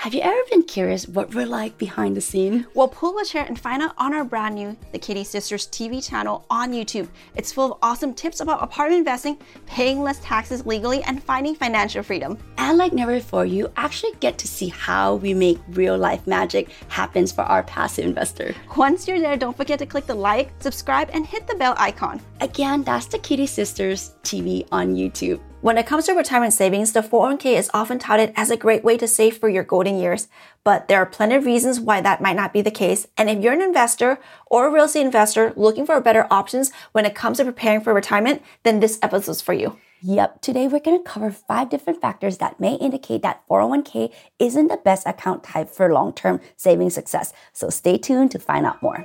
Have you ever been curious what we're like behind the scene? Well, pull a chair and find out on our brand new The Kitti Sisters TV channel on YouTube. It's full of awesome tips about apartment investing, paying less taxes legally, and finding financial freedom. And like never before, you actually get to see how we make real life magic happens for our passive investor. Once you're there, don't forget to click the like, subscribe, and hit the bell icon. Again, that's The Kitti Sisters TV on YouTube. When it comes to retirement savings, the 401k is often touted as a great way to save for your golden years, but there are plenty of reasons why that might not be the case. And if you're an investor or a real estate investor looking for better options when it comes to preparing for retirement, then this episode is for you. Yep, today we're going to cover five different factors that may indicate that 401k isn't the best account type for long term saving success. So stay tuned to find out more.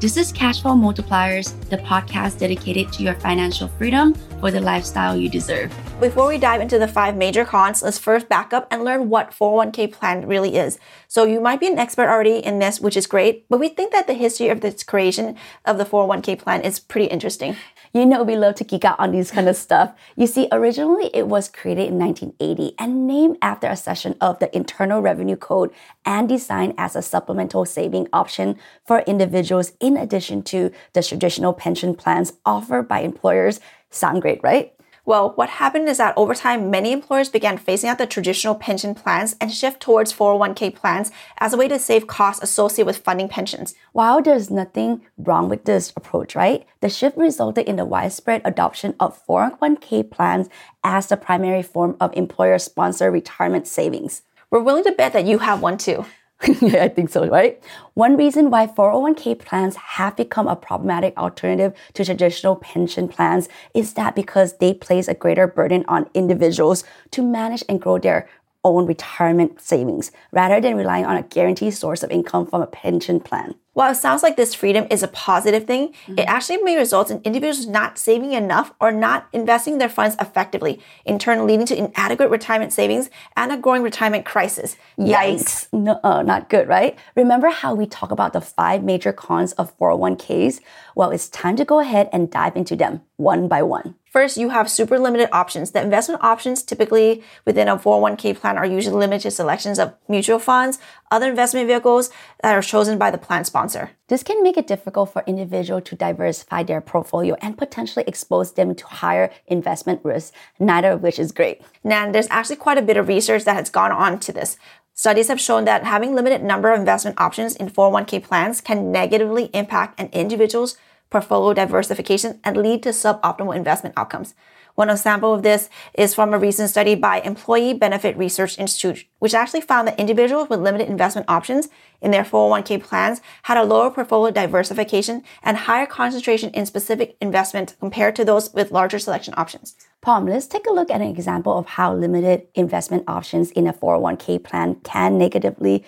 This is Cashflow Multipliers, the podcast dedicated to your financial freedom for the lifestyle you deserve. Before we dive into the five major cons, let's first back up and learn what 401k plan really is. So you might be an expert already in this, which is great, but we think that the history of this creation of the 401k plan is pretty interesting. You know, we love to geek out on these kind of stuff. You see, originally it was created in 1980 and named after a section of the Internal Revenue Code and designed as a supplemental saving option for individuals in addition to the traditional pension plans offered by employers. Sound great, right? Well, what happened is that over time, many employers began phasing out the traditional pension plans and shift towards 401k plans as a way to save costs associated with funding pensions. While there's nothing wrong with this approach, right? The shift resulted in the widespread adoption of 401k plans as the primary form of employer sponsored retirement savings. We're willing to bet that you have one too. I think so, right? One reason why 401k plans have become a problematic alternative to traditional pension plans is that because they place a greater burden on individuals to manage and grow their own retirement savings rather than relying on a guaranteed source of income from a pension plan. While it sounds like this freedom is a positive thing, mm-hmm. it actually may result in individuals not saving enough or not investing their funds effectively, in turn leading to inadequate retirement savings and a growing retirement crisis. Yikes. Yikes. No, uh, not good, right? Remember how we talk about the five major cons of 401ks? Well, it's time to go ahead and dive into them one by one. First, you have super limited options. The investment options typically within a 401k plan are usually limited to selections of mutual funds, other investment vehicles that are chosen by the plan sponsor. This can make it difficult for individuals to diversify their portfolio and potentially expose them to higher investment risks, neither of which is great. Now, there's actually quite a bit of research that has gone on to this. Studies have shown that having limited number of investment options in 401k plans can negatively impact an individual's portfolio diversification and lead to suboptimal investment outcomes. One example of this is from a recent study by Employee Benefit Research Institute, which actually found that individuals with limited investment options in their 401k plans had a lower portfolio diversification and higher concentration in specific investment compared to those with larger selection options. Palm, let's take a look at an example of how limited investment options in a 401k plan can negatively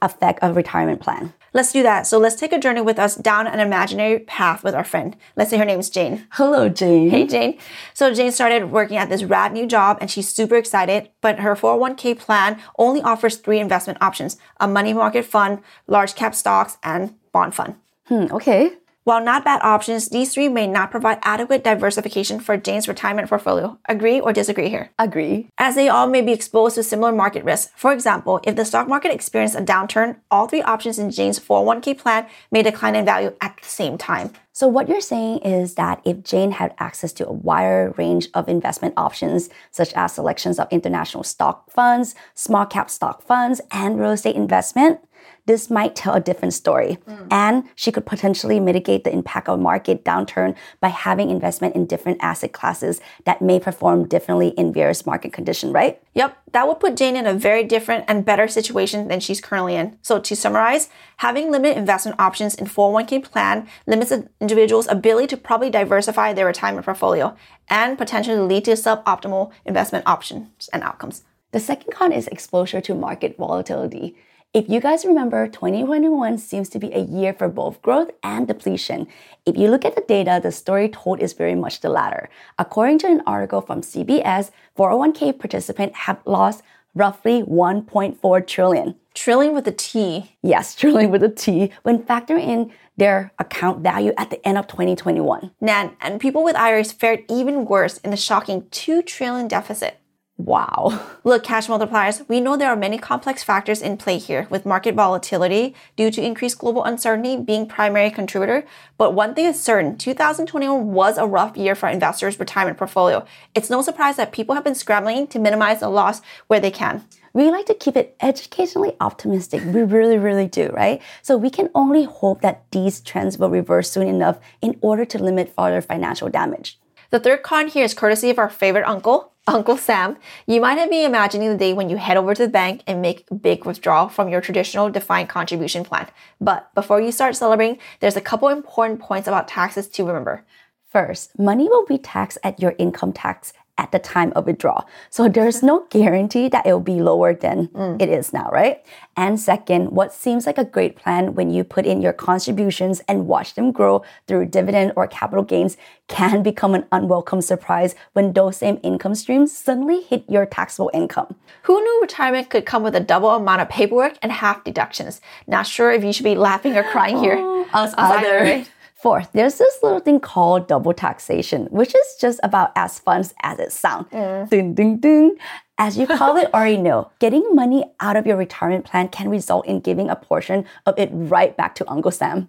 affect a retirement plan. Let's do that. So let's take a journey with us down an imaginary path with our friend. Let's say her name is Jane. Hello, Jane. Hey, Jane. So Jane started working at this rad new job and she's super excited, but her 401k plan only offers three investment options a money market fund, large cap stocks, and bond fund. Hmm, okay. While not bad options, these three may not provide adequate diversification for Jane's retirement portfolio. Agree or disagree here? Agree. As they all may be exposed to similar market risks. For example, if the stock market experienced a downturn, all three options in Jane's 401k plan may decline in value at the same time. So, what you're saying is that if Jane had access to a wider range of investment options, such as selections of international stock funds, small cap stock funds, and real estate investment, this might tell a different story. Mm. And she could potentially mitigate the impact of market downturn by having investment in different asset classes that may perform differently in various market conditions, right? Yep, that would put Jane in a very different and better situation than she's currently in. So to summarize, having limited investment options in 401k plan limits individual's ability to properly diversify their retirement portfolio and potentially lead to suboptimal investment options and outcomes. The second con is exposure to market volatility. If you guys remember, 2021 seems to be a year for both growth and depletion. If you look at the data, the story told is very much the latter. According to an article from CBS, 401k participants have lost roughly 1.4 trillion. Trillion with a T. Yes, trillion with a T when factoring in their account value at the end of 2021. Nan, and people with IRAs fared even worse in the shocking 2 trillion deficit. Wow. Look, cash multipliers, we know there are many complex factors in play here, with market volatility due to increased global uncertainty being primary contributor. But one thing is certain, 2021 was a rough year for investors' retirement portfolio. It's no surprise that people have been scrambling to minimize the loss where they can. We like to keep it educationally optimistic. We really, really do, right? So we can only hope that these trends will reverse soon enough in order to limit further financial damage. The third con here is courtesy of our favorite uncle, Uncle Sam, you might have been imagining the day when you head over to the bank and make a big withdrawal from your traditional defined contribution plan. But before you start celebrating, there's a couple important points about taxes to remember. First, money will be taxed at your income tax at the time of withdrawal. So there's no guarantee that it will be lower than mm. it is now, right? And second, what seems like a great plan when you put in your contributions and watch them grow through dividend or capital gains can become an unwelcome surprise when those same income streams suddenly hit your taxable income. Who knew retirement could come with a double amount of paperwork and half deductions? Not sure if you should be laughing or crying here. Oh, us either. Fourth, there's this little thing called double taxation, which is just about as fun as it sounds. Mm. Ding, ding, ding. As you probably already know, getting money out of your retirement plan can result in giving a portion of it right back to Uncle Sam.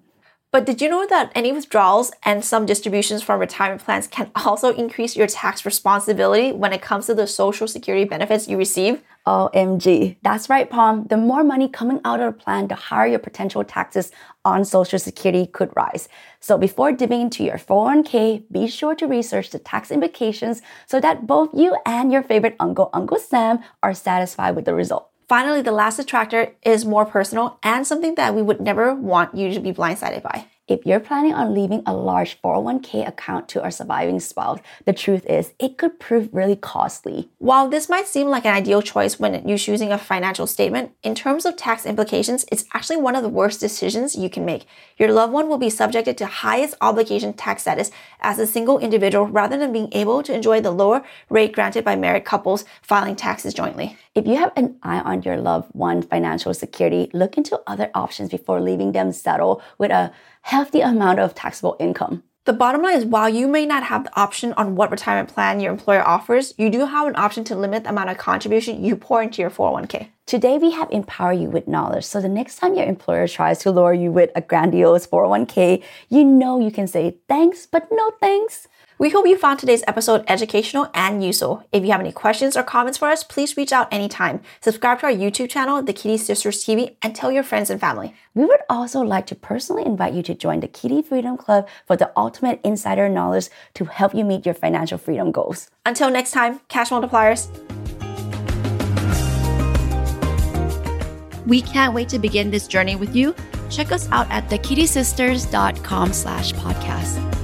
But did you know that any withdrawals and some distributions from retirement plans can also increase your tax responsibility when it comes to the social security benefits you receive? OMG. That's right, Palm. The more money coming out of a plan, the higher your potential taxes on social security could rise. So before dipping into your 401k, be sure to research the tax implications so that both you and your favorite uncle, Uncle Sam, are satisfied with the result. Finally, the last attractor is more personal and something that we would never want you to be blindsided by. If you're planning on leaving a large 401k account to a surviving spouse, the truth is it could prove really costly. While this might seem like an ideal choice when you're choosing a financial statement, in terms of tax implications, it's actually one of the worst decisions you can make. Your loved one will be subjected to highest obligation tax status as a single individual rather than being able to enjoy the lower rate granted by married couples filing taxes jointly. If you have an eye on your loved one's financial security, look into other options before leaving them settle with a hefty amount of taxable income. The bottom line is while you may not have the option on what retirement plan your employer offers, you do have an option to limit the amount of contribution you pour into your 401k. Today, we have empowered you with knowledge. So the next time your employer tries to lure you with a grandiose 401k, you know you can say thanks, but no thanks. We hope you found today's episode educational and useful. If you have any questions or comments for us, please reach out anytime. Subscribe to our YouTube channel, The Kitti Sisters TV, and tell your friends and family. We would also like to personally invite you to join the Kitti Freedom Club for the ultimate insider knowledge to help you meet your financial freedom goals. Until next time, cash multipliers. We can't wait to begin this journey with you. Check us out at thekittisisters.com slash podcast.